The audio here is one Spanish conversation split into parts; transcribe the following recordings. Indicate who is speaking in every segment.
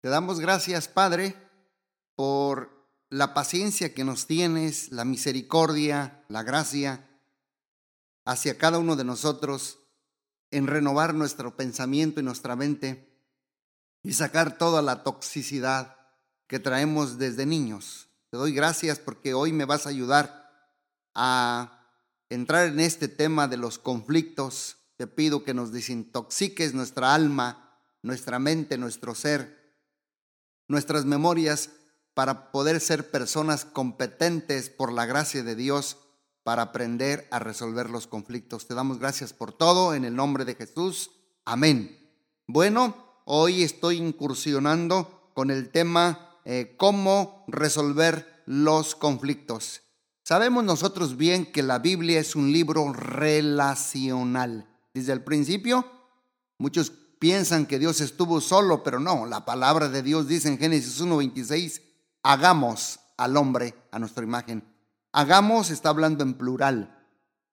Speaker 1: Te damos gracias, Padre, por la paciencia que nos tienes, la misericordia, la gracia hacia cada uno de nosotros en renovar nuestro pensamiento y nuestra mente y sacar toda la toxicidad que traemos desde niños. Te doy gracias porque hoy me vas a ayudar a entrar en este tema de los conflictos. Te pido que nos desintoxiques nuestra alma, nuestra mente, nuestro ser, nuestras memorias para poder ser personas competentes por la gracia de Dios para aprender a resolver los conflictos. Te damos gracias por todo en el nombre de Jesús. Amén. Bueno, hoy estoy incursionando con el tema eh, cómo resolver los conflictos. Sabemos nosotros bien que la Biblia es un libro relacional. Desde el principio, muchos piensan que Dios estuvo solo, pero no, la palabra de Dios dice en Génesis 1.26, hagamos al hombre a nuestra imagen. Hagamos está hablando en plural.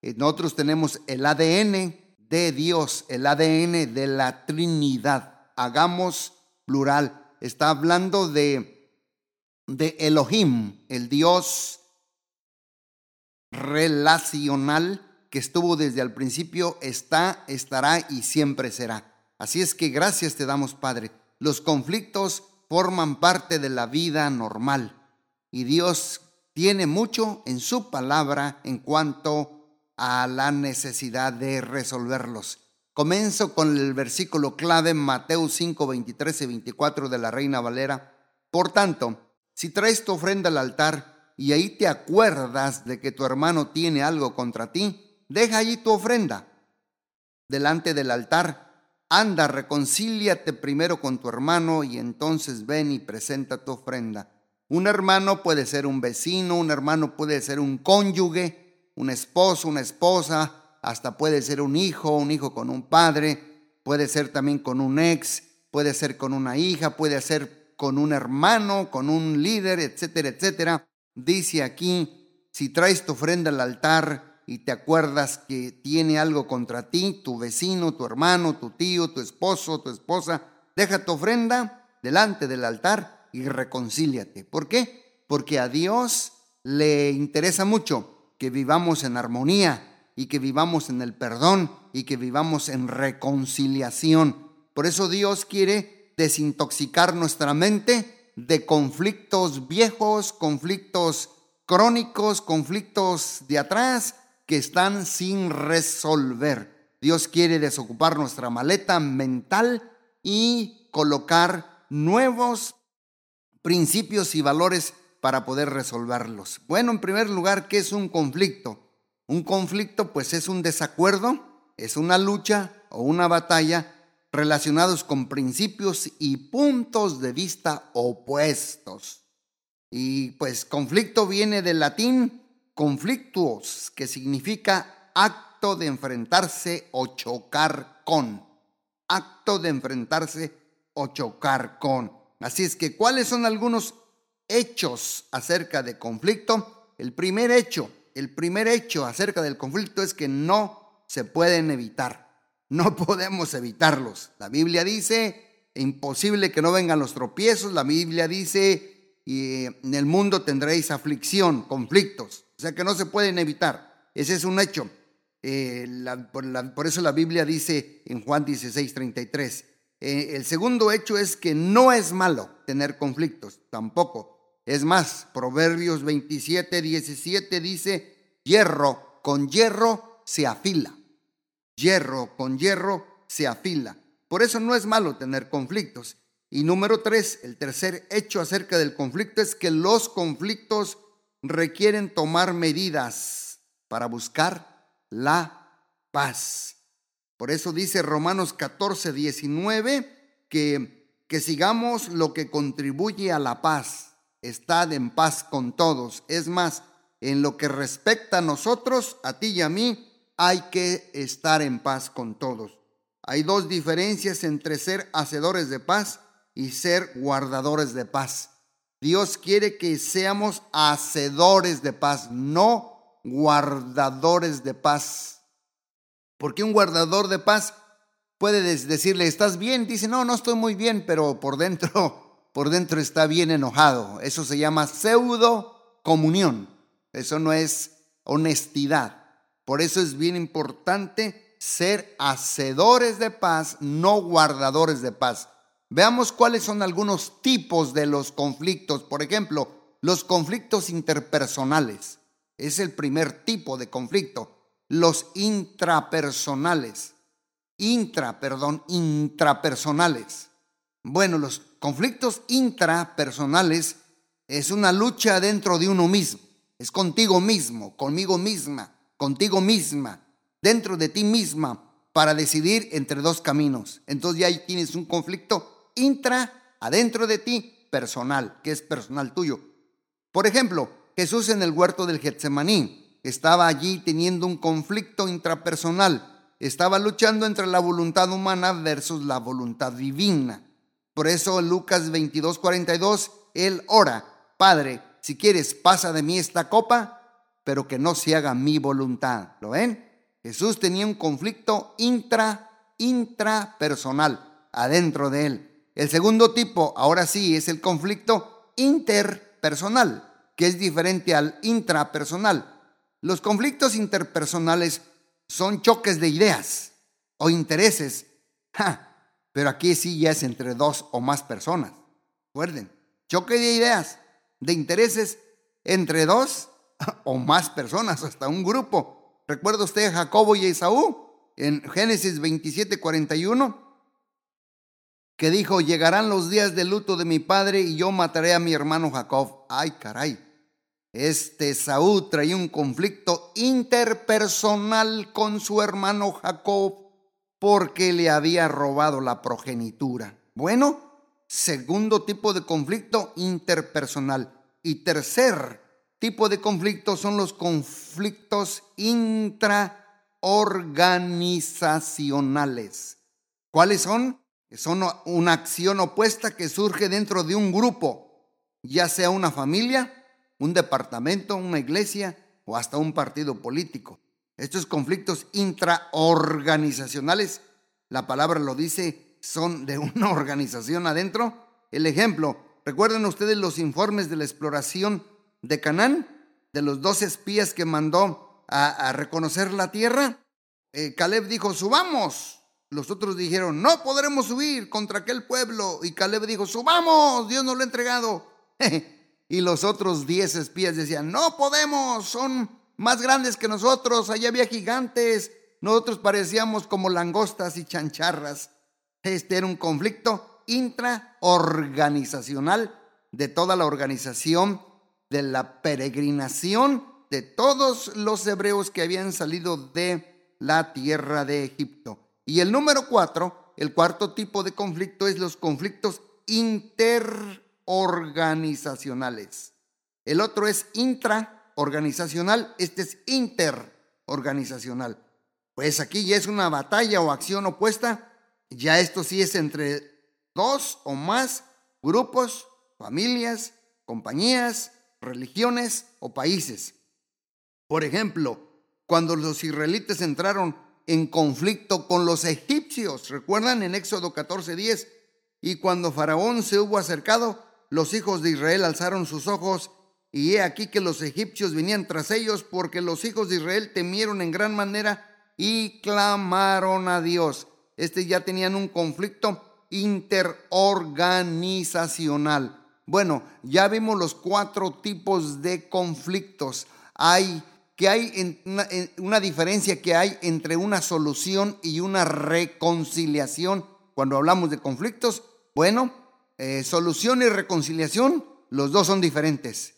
Speaker 1: Eh, nosotros tenemos el ADN de Dios, el ADN de la Trinidad. Hagamos plural. Está hablando de, de Elohim, el Dios relacional que estuvo desde el principio, está, estará y siempre será. Así es que gracias te damos, Padre. Los conflictos forman parte de la vida normal y Dios tiene mucho en su palabra en cuanto a la necesidad de resolverlos. Comienzo con el versículo clave Mateo 5, 23 y 24 de la Reina Valera. Por tanto, si traes tu ofrenda al altar y ahí te acuerdas de que tu hermano tiene algo contra ti, deja allí tu ofrenda delante del altar Anda, reconcíliate primero con tu hermano y entonces ven y presenta tu ofrenda. Un hermano puede ser un vecino, un hermano puede ser un cónyuge, un esposo, una esposa, hasta puede ser un hijo, un hijo con un padre, puede ser también con un ex, puede ser con una hija, puede ser con un hermano, con un líder, etcétera, etcétera. Dice aquí, si traes tu ofrenda al altar, y te acuerdas que tiene algo contra ti, tu vecino, tu hermano, tu tío, tu esposo, tu esposa, deja tu ofrenda delante del altar y reconcíliate. ¿Por qué? Porque a Dios le interesa mucho que vivamos en armonía y que vivamos en el perdón y que vivamos en reconciliación. Por eso Dios quiere desintoxicar nuestra mente de conflictos viejos, conflictos crónicos, conflictos de atrás, que están sin resolver. Dios quiere desocupar nuestra maleta mental y colocar nuevos principios y valores para poder resolverlos. Bueno, en primer lugar, ¿qué es un conflicto? Un conflicto pues es un desacuerdo, es una lucha o una batalla relacionados con principios y puntos de vista opuestos. Y pues conflicto viene del latín conflictuos, que significa acto de enfrentarse o chocar con. Acto de enfrentarse o chocar con. Así es que, ¿cuáles son algunos hechos acerca de conflicto? El primer hecho, el primer hecho acerca del conflicto es que no se pueden evitar. No podemos evitarlos. La Biblia dice, imposible que no vengan los tropiezos. La Biblia dice, y en el mundo tendréis aflicción, conflictos. O sea que no se pueden evitar. Ese es un hecho. Eh, por, eso la Biblia dice en Juan 16, 33. Eh, el segundo hecho es que no es malo tener conflictos, tampoco. Es más, Proverbios 27, 17 dice, hierro con hierro se afila. Hierro con hierro se afila. Por eso no es malo tener conflictos. Y número tres, el tercer hecho acerca del conflicto es que los conflictos requieren tomar medidas para buscar la paz. Por eso dice Romanos 14, 19 que, que sigamos lo que contribuye a la paz. Estad en paz con todos. Es más, en lo que respecta a nosotros, a ti y a mí, hay que estar en paz con todos. Hay dos diferencias entre ser hacedores de paz y ser guardadores de paz. Dios quiere que seamos hacedores de paz, no guardadores de paz. Porque un guardador de paz puede decirle, ¿estás bien? Dice, no, no estoy muy bien, pero por dentro por dentro está bien enojado. Eso se llama pseudo comunión. Eso no es honestidad. Por eso es bien importante ser hacedores de paz, no guardadores de paz. Veamos cuáles son algunos tipos de los conflictos. Por ejemplo, los conflictos interpersonales. Es el primer tipo de conflicto. Los intrapersonales. Intra, perdón, intrapersonales. Bueno, los conflictos intrapersonales es una lucha dentro de uno mismo. Es contigo mismo, conmigo misma, contigo misma, dentro de ti misma, para decidir entre dos caminos. Entonces ya ahí tienes un conflicto intra, adentro de ti, personal, que es personal tuyo. Por ejemplo, Jesús en el huerto del Getsemaní estaba allí teniendo un conflicto intrapersonal. Estaba luchando entre la voluntad humana versus la voluntad divina. Por eso Lucas 22, 42, él ora, Padre, si quieres, pasa de mí esta copa, pero que no se haga mi voluntad. ¿Lo ven? Jesús tenía un conflicto intra, intrapersonal adentro de él. El segundo tipo, ahora sí, es el conflicto interpersonal, que es diferente al intrapersonal. Los conflictos interpersonales son choques de ideas o intereses. pero aquí sí ya es entre dos o más personas. Recuerden, choque de ideas de intereses entre dos o más personas, hasta un grupo. ¿Recuerda usted a Jacobo y Esaú en Génesis 27, 41? Que dijo, llegarán los días de luto de mi padre y yo mataré a mi hermano Jacob. Ay, caray. Este Esaú traía un conflicto interpersonal con su hermano Jacob porque le había robado la progenitura. Bueno, Segundo tipo de conflicto interpersonal. Y tercer tipo de conflicto son los conflictos intraorganizacionales. ¿Cuáles son? Son una acción opuesta que surge dentro de un grupo, ya sea una familia, un departamento, una iglesia o hasta un partido político. Estos conflictos intraorganizacionales, la palabra lo dice, son de una organización adentro. El ejemplo, ¿recuerdan ustedes los informes de la exploración de Canaán? De los dos espías que mandó a, reconocer la tierra. Eh, Caleb dijo, subamos. Los otros dijeron, no podremos subir contra aquel pueblo. Y Caleb dijo, subamos, Dios nos lo ha entregado. y los otros diez espías decían, no podemos, son más grandes que nosotros, allá había gigantes. Nosotros parecíamos como langostas y chancharras. Este era un conflicto intraorganizacional de toda la organización de la peregrinación de todos los hebreos que habían salido de la tierra de Egipto. Y el número cuatro, el cuarto tipo de conflicto es los conflictos interorganizacionales. El otro es intraorganizacional, este es interorganizacional. Pues aquí ya es una batalla o acción opuesta ya esto sí es entre dos o más grupos, familias, compañías, religiones o países. Por ejemplo, cuando los israelitas entraron en conflicto con los egipcios, recuerdan en Éxodo 14:10, y cuando Faraón se hubo acercado, los hijos de Israel alzaron sus ojos y he aquí que los egipcios venían tras ellos porque los hijos de Israel temieron en gran manera y clamaron a Dios este ya tenían un conflicto interorganizacional. Bueno, ya vimos los cuatro tipos de conflictos. Hay que hay una, diferencia que hay entre una solución y una reconciliación cuando hablamos de conflictos. Bueno, eh, solución y reconciliación, los dos son diferentes.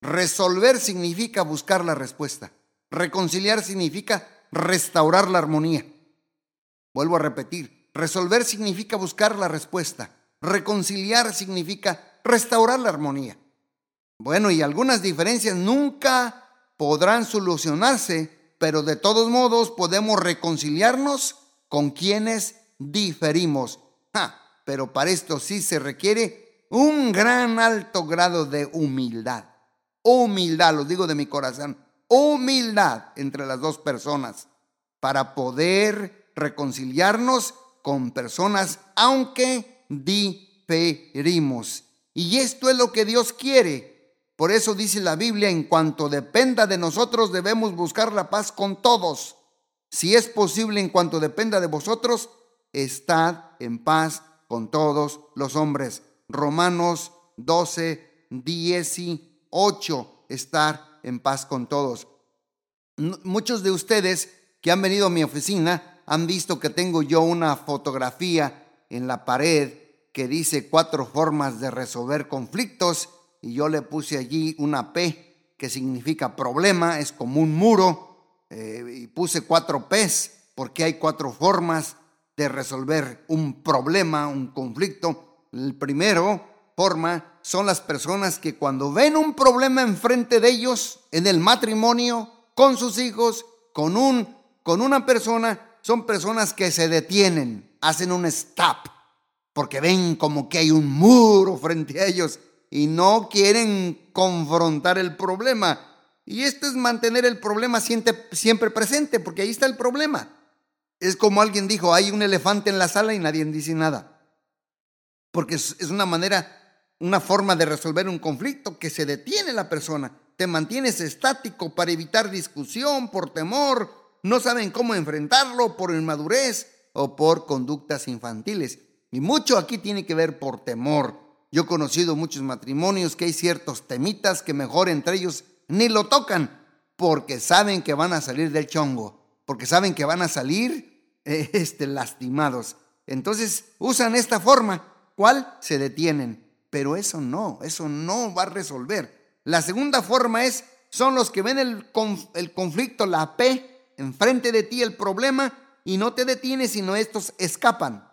Speaker 1: Resolver significa buscar la respuesta. Reconciliar significa restaurar la armonía. Vuelvo a repetir, resolver significa buscar la respuesta, reconciliar significa restaurar la armonía. Bueno, y algunas diferencias nunca podrán solucionarse, pero de todos modos podemos reconciliarnos con quienes diferimos. pero para esto sí se requiere un gran alto grado de humildad. Humildad, lo digo de mi corazón, humildad entre las dos personas para poder reconciliarnos con personas aunque diferimos. Y esto es lo que Dios quiere. Por eso dice la Biblia, en cuanto dependa de nosotros debemos buscar la paz con todos. Si es posible, en cuanto dependa de vosotros, estad en paz con todos los hombres. Romanos 12, 18, estar en paz con todos. Muchos de ustedes que han venido a mi oficina han visto que tengo yo una fotografía en la pared que dice cuatro formas de resolver conflictos y yo le puse allí una P que significa problema, es como un muro eh, y puse cuatro P's porque hay cuatro formas de resolver un problema, un conflicto. El primero forma son las personas que cuando ven un problema enfrente de ellos en el matrimonio, con sus hijos, con un con una persona, son personas que se detienen, hacen un stop, porque ven como que hay un muro frente a ellos y no quieren confrontar el problema. Y esto es mantener el problema siempre, siempre presente, porque ahí está el problema. Es como alguien dijo, hay un elefante en la sala y nadie dice nada. Porque es, es una manera, una forma de resolver un conflicto que se detiene la persona. Te mantienes estático para evitar discusión por temor, no saben cómo enfrentarlo por inmadurez o por conductas infantiles. Y mucho aquí tiene que ver por temor. Yo he conocido muchos matrimonios que hay ciertos temitas que mejor entre ellos ni lo tocan porque saben que van a salir del chongo, porque saben que van a salir eh, este, lastimados. Entonces usan esta forma, ¿cuál? Se detienen. Pero eso no, eso no va a resolver. La segunda forma es, son los que ven el, el conflicto, la P, enfrente de ti el problema y no te detienes, sino estos escapan,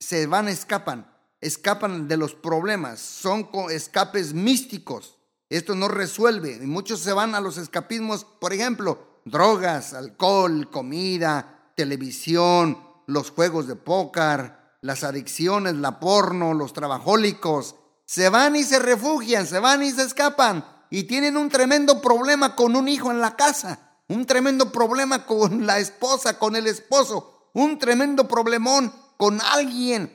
Speaker 1: se van, escapan, escapan de los problemas, son escapes místicos. Esto no resuelve y muchos se van a los escapismos, por ejemplo, drogas, alcohol, comida, televisión, los juegos de póker, las adicciones, la porno, los trabajólicos. Se van y se refugian, se van y se escapan y tienen un tremendo problema con un hijo en la casa un tremendo problema con la esposa, con el esposo, un tremendo problemón con alguien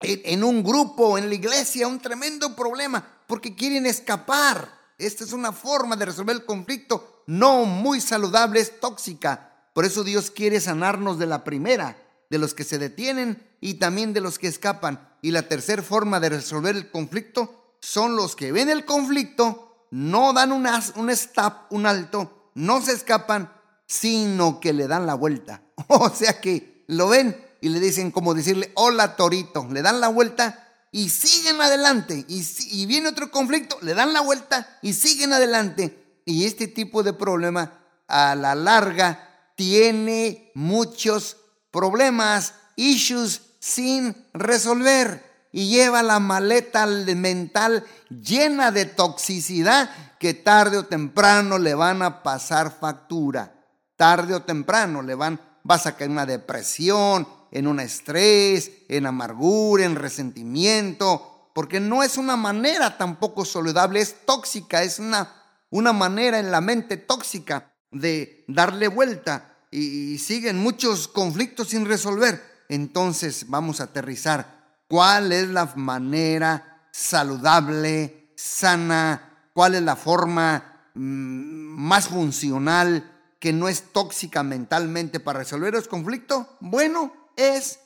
Speaker 1: en, un grupo, en la iglesia, un tremendo problema, porque quieren escapar. Esta es una forma de resolver el conflicto no muy saludable, es tóxica. Por eso Dios quiere sanarnos de la primera, de los que se detienen y también de los que escapan. Y la tercera forma de resolver el conflicto son los que ven el conflicto, no dan un stop, un alto, no se escapan, sino que le dan la vuelta. O sea que lo ven y le dicen como decirle, hola torito, le dan la vuelta y siguen adelante. Y, viene otro conflicto, le dan la vuelta y siguen adelante. Y este tipo de problema a la larga tiene muchos problemas, issues sin resolver y lleva la maleta mental llena de toxicidad que tarde o temprano le van a pasar factura. Tarde o temprano le van, vas a caer en una depresión, en un estrés, en amargura, en resentimiento, porque no es una manera tampoco saludable, es tóxica, es una, una manera en la mente tóxica de darle vuelta y siguen muchos conflictos sin resolver. Entonces vamos a aterrizar. ¿Cuál es la manera saludable, sana, cuál es la forma mm, más funcional que no es tóxica mentalmente para resolver el conflicto? Bueno, es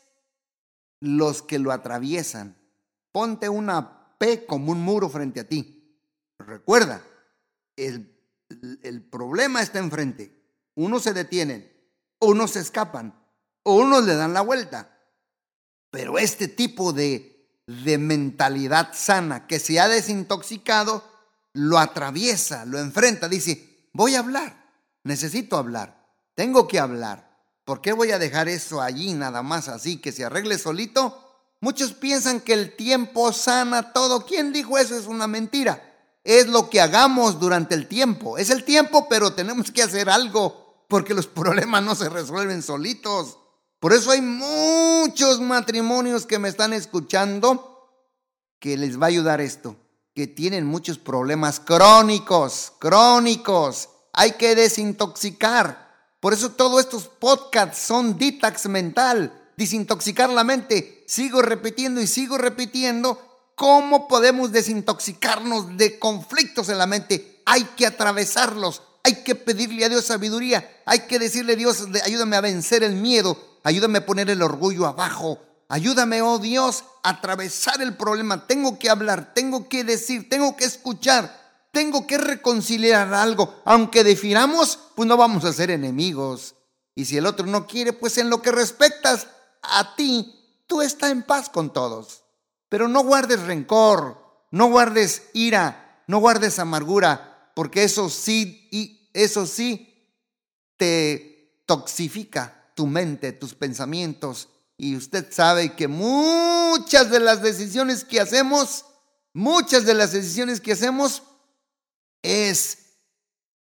Speaker 1: los que lo atraviesan. Ponte una P como un muro frente a ti. Recuerda, el, el problema está enfrente. Unos se detienen, unos se escapan, unos le dan la vuelta. Pero este tipo de, de mentalidad sana que se ha desintoxicado lo atraviesa, lo enfrenta, dice, voy a hablar, necesito hablar, tengo que hablar. ¿Por qué voy a dejar eso allí nada más así, que se arregle solito? Muchos piensan que el tiempo sana todo. ¿Quién dijo eso? Es una mentira. Es lo que hagamos durante el tiempo. Es el tiempo, pero tenemos que hacer algo porque los problemas no se resuelven solitos. Por eso hay muchos matrimonios que me están escuchando que les va a ayudar esto que tienen muchos problemas crónicos, crónicos. Hay que desintoxicar. Por eso todos estos podcasts son detox mental, desintoxicar la mente. Sigo repitiendo y sigo repitiendo ¿Cómo podemos desintoxicarnos de conflictos en la mente? Hay que atravesarlos, hay que pedirle a Dios sabiduría, hay que decirle a Dios, ayúdame a vencer el miedo, ayúdame a poner el orgullo abajo, ayúdame, oh Dios, a atravesar el problema. Tengo que hablar, tengo que decir, tengo que escuchar, tengo que reconciliar algo. Aunque defiramos, pues no vamos a ser enemigos. Y si el otro no quiere, pues en lo que respectas a ti, tú estás en paz con todos. Pero no guardes rencor, no guardes ira, no guardes amargura, porque eso sí, y eso sí te toxifica tu mente, tus pensamientos. Y usted sabe que muchas de las decisiones que hacemos, muchas de las decisiones que hacemos es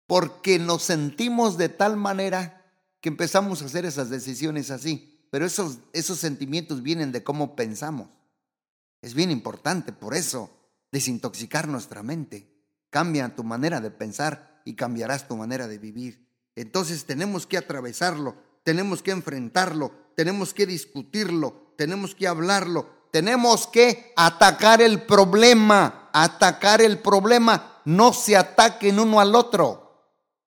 Speaker 1: porque nos sentimos de tal manera que empezamos a hacer esas decisiones así. Pero esos, esos sentimientos vienen de cómo pensamos. Es bien importante, por eso, desintoxicar nuestra mente. Cambia tu manera de pensar y cambiarás tu manera de vivir. Entonces tenemos que atravesarlo, tenemos que enfrentarlo, tenemos que discutirlo, tenemos que hablarlo, tenemos que atacar el problema, atacar el problema no se ataquen uno al otro.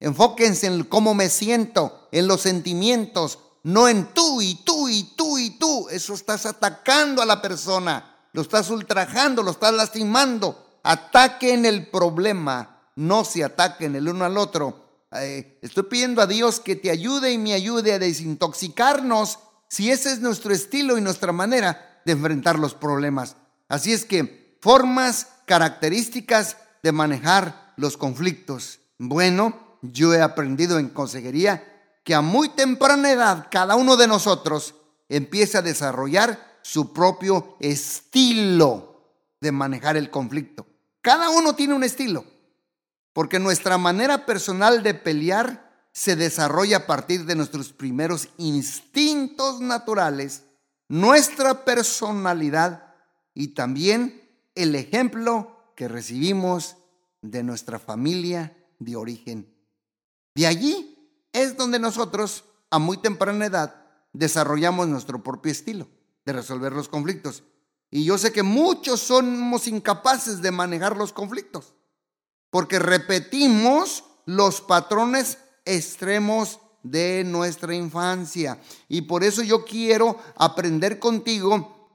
Speaker 1: Enfóquense en cómo me siento, en los sentimientos, no en tú y tú y tú y tú. Eso estás atacando a la persona, lo estás ultrajando, lo estás lastimando. Ataquen el problema, no se ataquen el uno al otro. Eh, estoy pidiendo a Dios que te ayude y me ayude a desintoxicarnos si ese es nuestro estilo y nuestra manera de enfrentar los problemas. Así es que formas, características de manejar los conflictos. Bueno, yo he aprendido en consejería que a muy temprana edad cada uno de nosotros empieza a desarrollar su propio estilo de manejar el conflicto. Cada uno tiene un estilo, porque nuestra manera personal de pelear se desarrolla a partir de nuestros primeros instintos naturales, nuestra personalidad y también el ejemplo que recibimos de nuestra familia de origen. De allí es donde nosotros, a muy temprana edad, desarrollamos nuestro propio estilo de resolver los conflictos. Y yo sé que muchos somos incapaces de manejar los conflictos, porque repetimos los patrones extremos de nuestra infancia. Y por eso yo quiero aprender contigo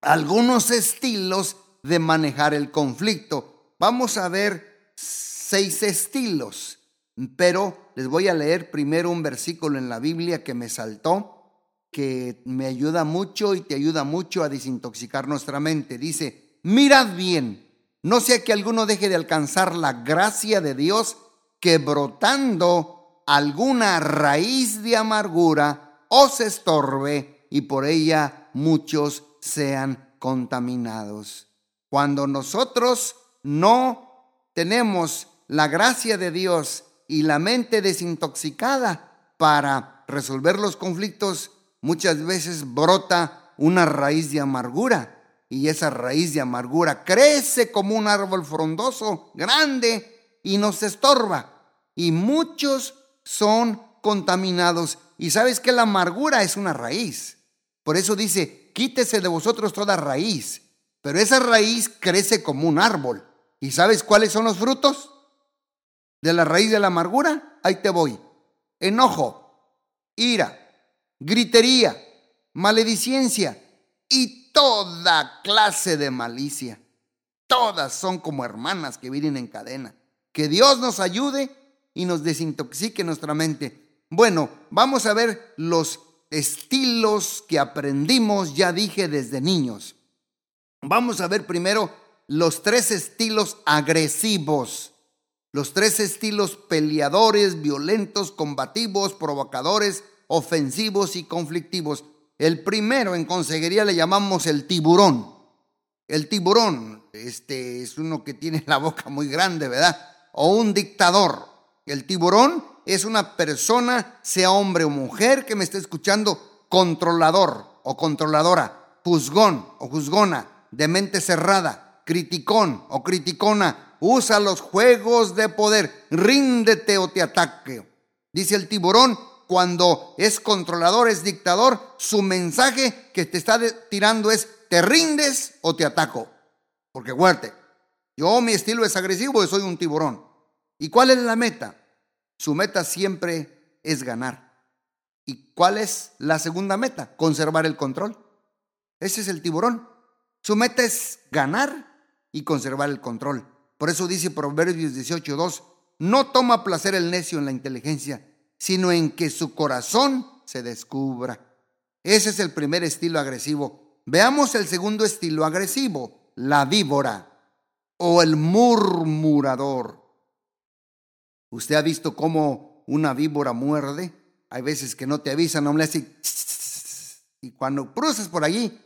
Speaker 1: algunos estilos de manejar el conflicto. Vamos a ver seis estilos, pero les voy a leer primero un versículo en la Biblia que me saltó, que me ayuda mucho y te ayuda mucho a desintoxicar nuestra mente. Dice, mirad bien, no sea que alguno deje de alcanzar la gracia de Dios que brotando alguna raíz de amargura os estorbe y por ella muchos sean contaminados. Cuando nosotros no tenemos la gracia de Dios y la mente desintoxicada para resolver los conflictos, muchas veces brota una raíz de amargura y esa raíz de amargura crece como un árbol frondoso, grande y nos estorba. Y muchos son contaminados. Y sabes que la amargura es una raíz. Por eso dice, quítese de vosotros toda raíz pero esa raíz crece como un árbol. ¿Y sabes cuáles son los frutos? De la raíz de la amargura, ahí te voy. Enojo, ira, gritería, maledicencia y toda clase de malicia. Todas son como hermanas que vienen en cadena. Que Dios nos ayude y nos desintoxique nuestra mente. Bueno, vamos a ver los estilos que aprendimos, ya dije, desde niños. Vamos a ver primero los tres estilos agresivos, los tres estilos peleadores, violentos, combativos, provocadores, ofensivos y conflictivos. El primero en consejería le llamamos el tiburón. El tiburón, este es uno que tiene la boca muy grande, ¿verdad? O un dictador. El tiburón es una persona, sea hombre o mujer, que me esté escuchando, controlador o controladora, juzgón o juzgona, de mente cerrada, criticón o criticona, usa los juegos de poder, ríndete o te ataque. Dice el tiburón, cuando es controlador, es dictador, su mensaje que te está tirando es, te rindes o te ataco. Porque guarte, yo mi estilo es agresivo y soy un tiburón. ¿Y cuál es la meta? Su meta siempre es ganar. ¿Y cuál es la segunda meta? Conservar el control. Ese es el tiburón. Su meta es ganar y conservar el control. Por eso dice Proverbios 18.2, no toma placer el necio en la inteligencia, sino en que su corazón se descubra. Ese es el primer estilo agresivo. Veamos el segundo estilo agresivo, la víbora o el murmurador. ¿Usted ha visto cómo una víbora muerde? Hay veces que no te avisan, no le hace... Y cuando cruzas por allí,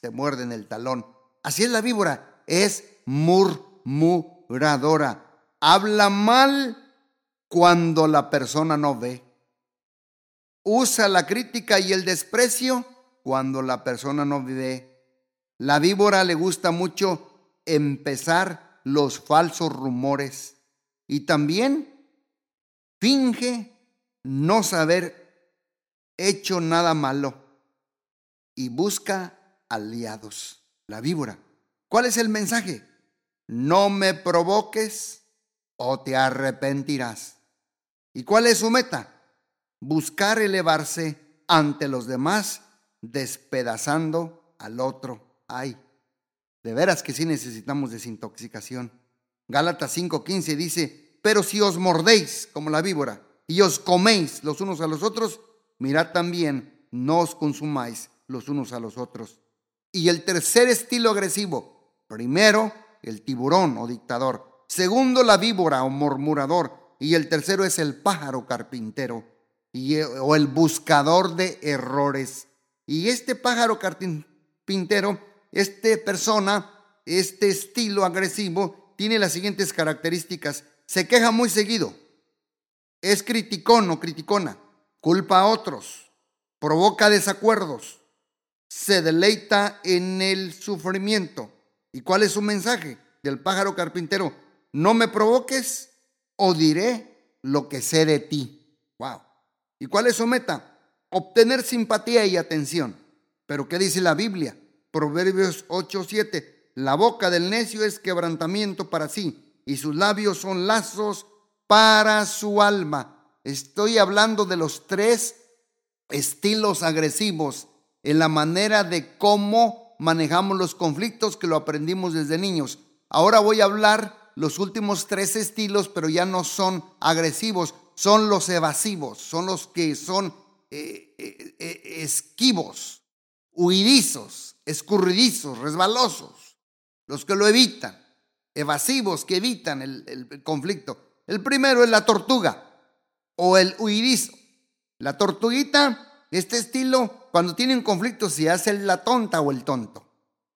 Speaker 1: te muerde en el talón. Así es la víbora, es murmuradora. Habla mal cuando la persona no ve. Usa la crítica y el desprecio cuando la persona no ve. La víbora le gusta mucho empezar los falsos rumores y también finge no saber hecho nada malo y busca aliados. La víbora. ¿Cuál es el mensaje? No me provoques o te arrepentirás. ¿Y cuál es su meta? Buscar elevarse ante los demás, despedazando al otro. Ay, de veras que sí necesitamos desintoxicación. Gálatas 5:15 dice, pero si os mordéis como la víbora y os coméis los unos a los otros, mirad también, no os consumáis los unos a los otros. Y el tercer estilo agresivo, Primero, el tiburón o dictador. Segundo, la víbora o murmurador. Y el tercero es el pájaro carpintero y, eh, o el buscador de errores. Y este pájaro carpintero, esta persona, este estilo agresivo, tiene las siguientes características. Se queja muy seguido. Es criticón o criticona. Culpa a otros. Provoca desacuerdos. Se deleita en el sufrimiento ¿Y cuál es su mensaje del pájaro carpintero? No me provoques o diré lo que sé de ti. Wow. ¿Y cuál es su meta? Obtener simpatía y atención. Pero ¿qué dice la Biblia? Proverbios 8:7. La boca del necio es quebrantamiento para sí y sus labios son lazos para su alma. Estoy hablando de los tres estilos agresivos en la manera de cómo manejamos los conflictos que lo aprendimos desde niños. Ahora voy a hablar los últimos tres estilos, pero ya no son agresivos, son los evasivos, son los que son eh, eh, eh, esquivos, huidizos, escurridizos, resbalosos, los que lo evitan, evasivos que evitan el, el conflicto. El primero es la tortuga o el huidizo. La tortuguita este estilo, cuando tienen conflicto, se hace la tonta o el tonto.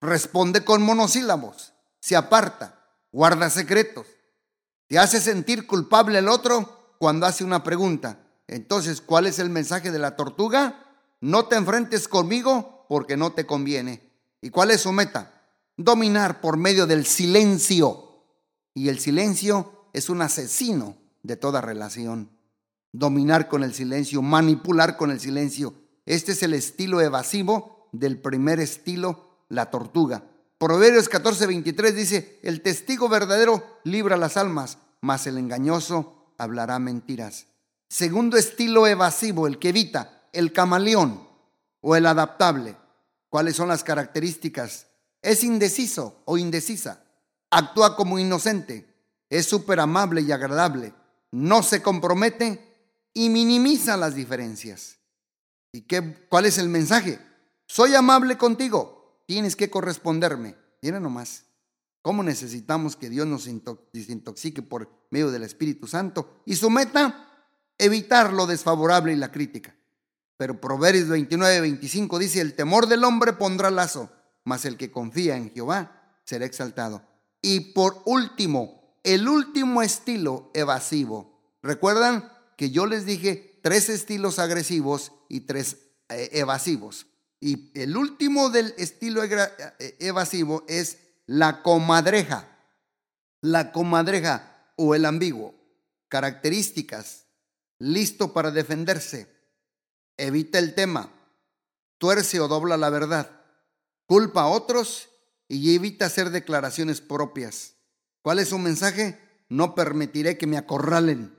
Speaker 1: Responde con monosílabos, se aparta, guarda secretos. Te hace sentir culpable el otro cuando hace una pregunta. Entonces, ¿cuál es el mensaje de la tortuga? No te enfrentes conmigo porque no te conviene. ¿Y cuál es su meta? Dominar por medio del silencio. Y el silencio es un asesino de toda relación dominar con el silencio, manipular con el silencio. Este es el estilo evasivo del primer estilo, la tortuga. Proverbios 14:23 dice, el testigo verdadero libra las almas, mas el engañoso hablará mentiras. Segundo estilo evasivo, el que evita, el camaleón o el adaptable. ¿Cuáles son las características? Es indeciso o indecisa. Actúa como inocente. Es súper amable y agradable. No se compromete y minimiza las diferencias. ¿Y qué, cuál es el mensaje? Soy amable contigo, tienes que corresponderme. Mira nomás, cómo necesitamos que Dios nos desintoxique por medio del Espíritu Santo. Y su meta, evitar lo desfavorable y la crítica. Pero Proverbios 29, 25 dice, el temor del hombre pondrá lazo, mas el que confía en Jehová será exaltado. Y por último, el último estilo evasivo. ¿Recuerdan? que yo les dije tres estilos agresivos y tres eh, evasivos. Y el último del estilo eh, evasivo es la comadreja. La comadreja o el ambiguo. Características. Listo para defenderse. Evita el tema. Tuerce o dobla la verdad. Culpa a otros y evita hacer declaraciones propias. ¿Cuál es su mensaje? No permitiré que me acorralen.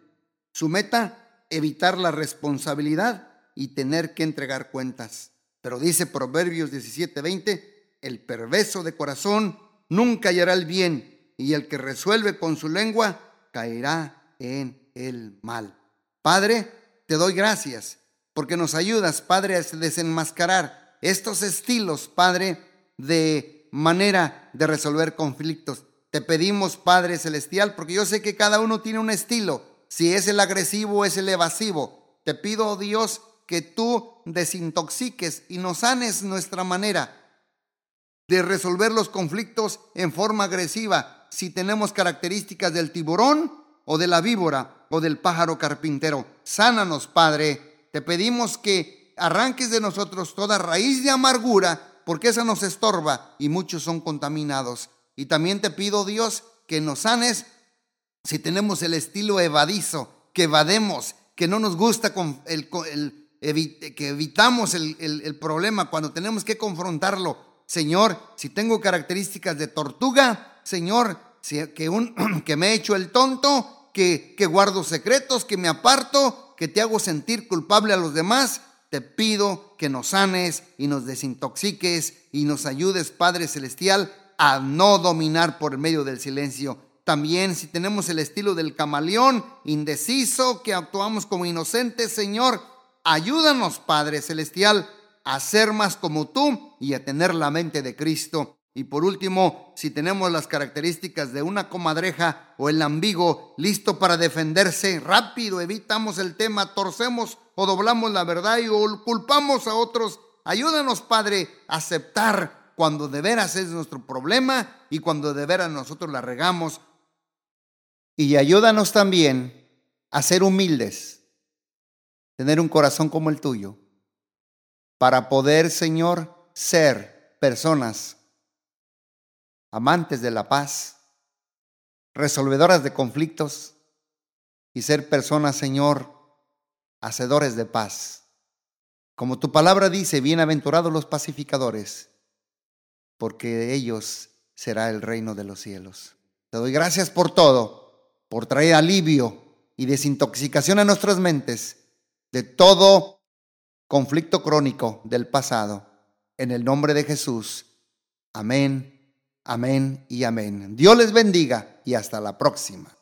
Speaker 1: Su meta, evitar la responsabilidad y tener que entregar cuentas. Pero dice Proverbios 17:20, el perverso de corazón nunca hallará el bien y el que resuelve con su lengua caerá en el mal. Padre, te doy gracias porque nos ayudas, Padre, a desenmascarar estos estilos, Padre, de manera de resolver conflictos. Te pedimos, Padre Celestial, porque yo sé que cada uno tiene un estilo. Si es el agresivo o es el evasivo. Te pido, oh Dios, que tú desintoxiques y nos sanes nuestra manera de resolver los conflictos en forma agresiva si tenemos características del tiburón o de la víbora o del pájaro carpintero. Sánanos, Padre. Te pedimos que arranques de nosotros toda raíz de amargura porque esa nos estorba y muchos son contaminados. Y también te pido, Dios, que nos sanes si tenemos el estilo evadizo, que evademos, que no nos gusta el, que evitamos el, problema cuando tenemos que confrontarlo. Señor, si tengo características de tortuga, Señor, que, un, que me he hecho el tonto, que, que guardo secretos, que me aparto, que te hago sentir culpable a los demás, te pido que nos sanes y nos desintoxiques y nos ayudes, Padre Celestial, a no dominar por medio del silencio. También si tenemos el estilo del camaleón, indeciso, que actuamos como inocentes, Señor, ayúdanos, Padre Celestial, a ser más como tú y a tener la mente de Cristo. Y por último, si tenemos las características de una comadreja o el ambigo listo para defenderse, rápido evitamos el tema, torcemos o doblamos la verdad y culpamos a otros. Ayúdanos, Padre, a aceptar cuando de veras es nuestro problema y cuando de veras nosotros la regamos. Y ayúdanos también a ser humildes, tener un corazón como el tuyo, para poder, Señor, ser personas amantes de la paz, resolvedoras de conflictos y ser personas, Señor, hacedores de paz. Como tu palabra dice, bienaventurados los pacificadores porque de ellos será el reino de los cielos. Te doy gracias por todo, por traer alivio y desintoxicación a nuestras mentes de todo conflicto crónico del pasado. En el nombre de Jesús. Amén, amén y amén. Dios les bendiga y hasta la próxima.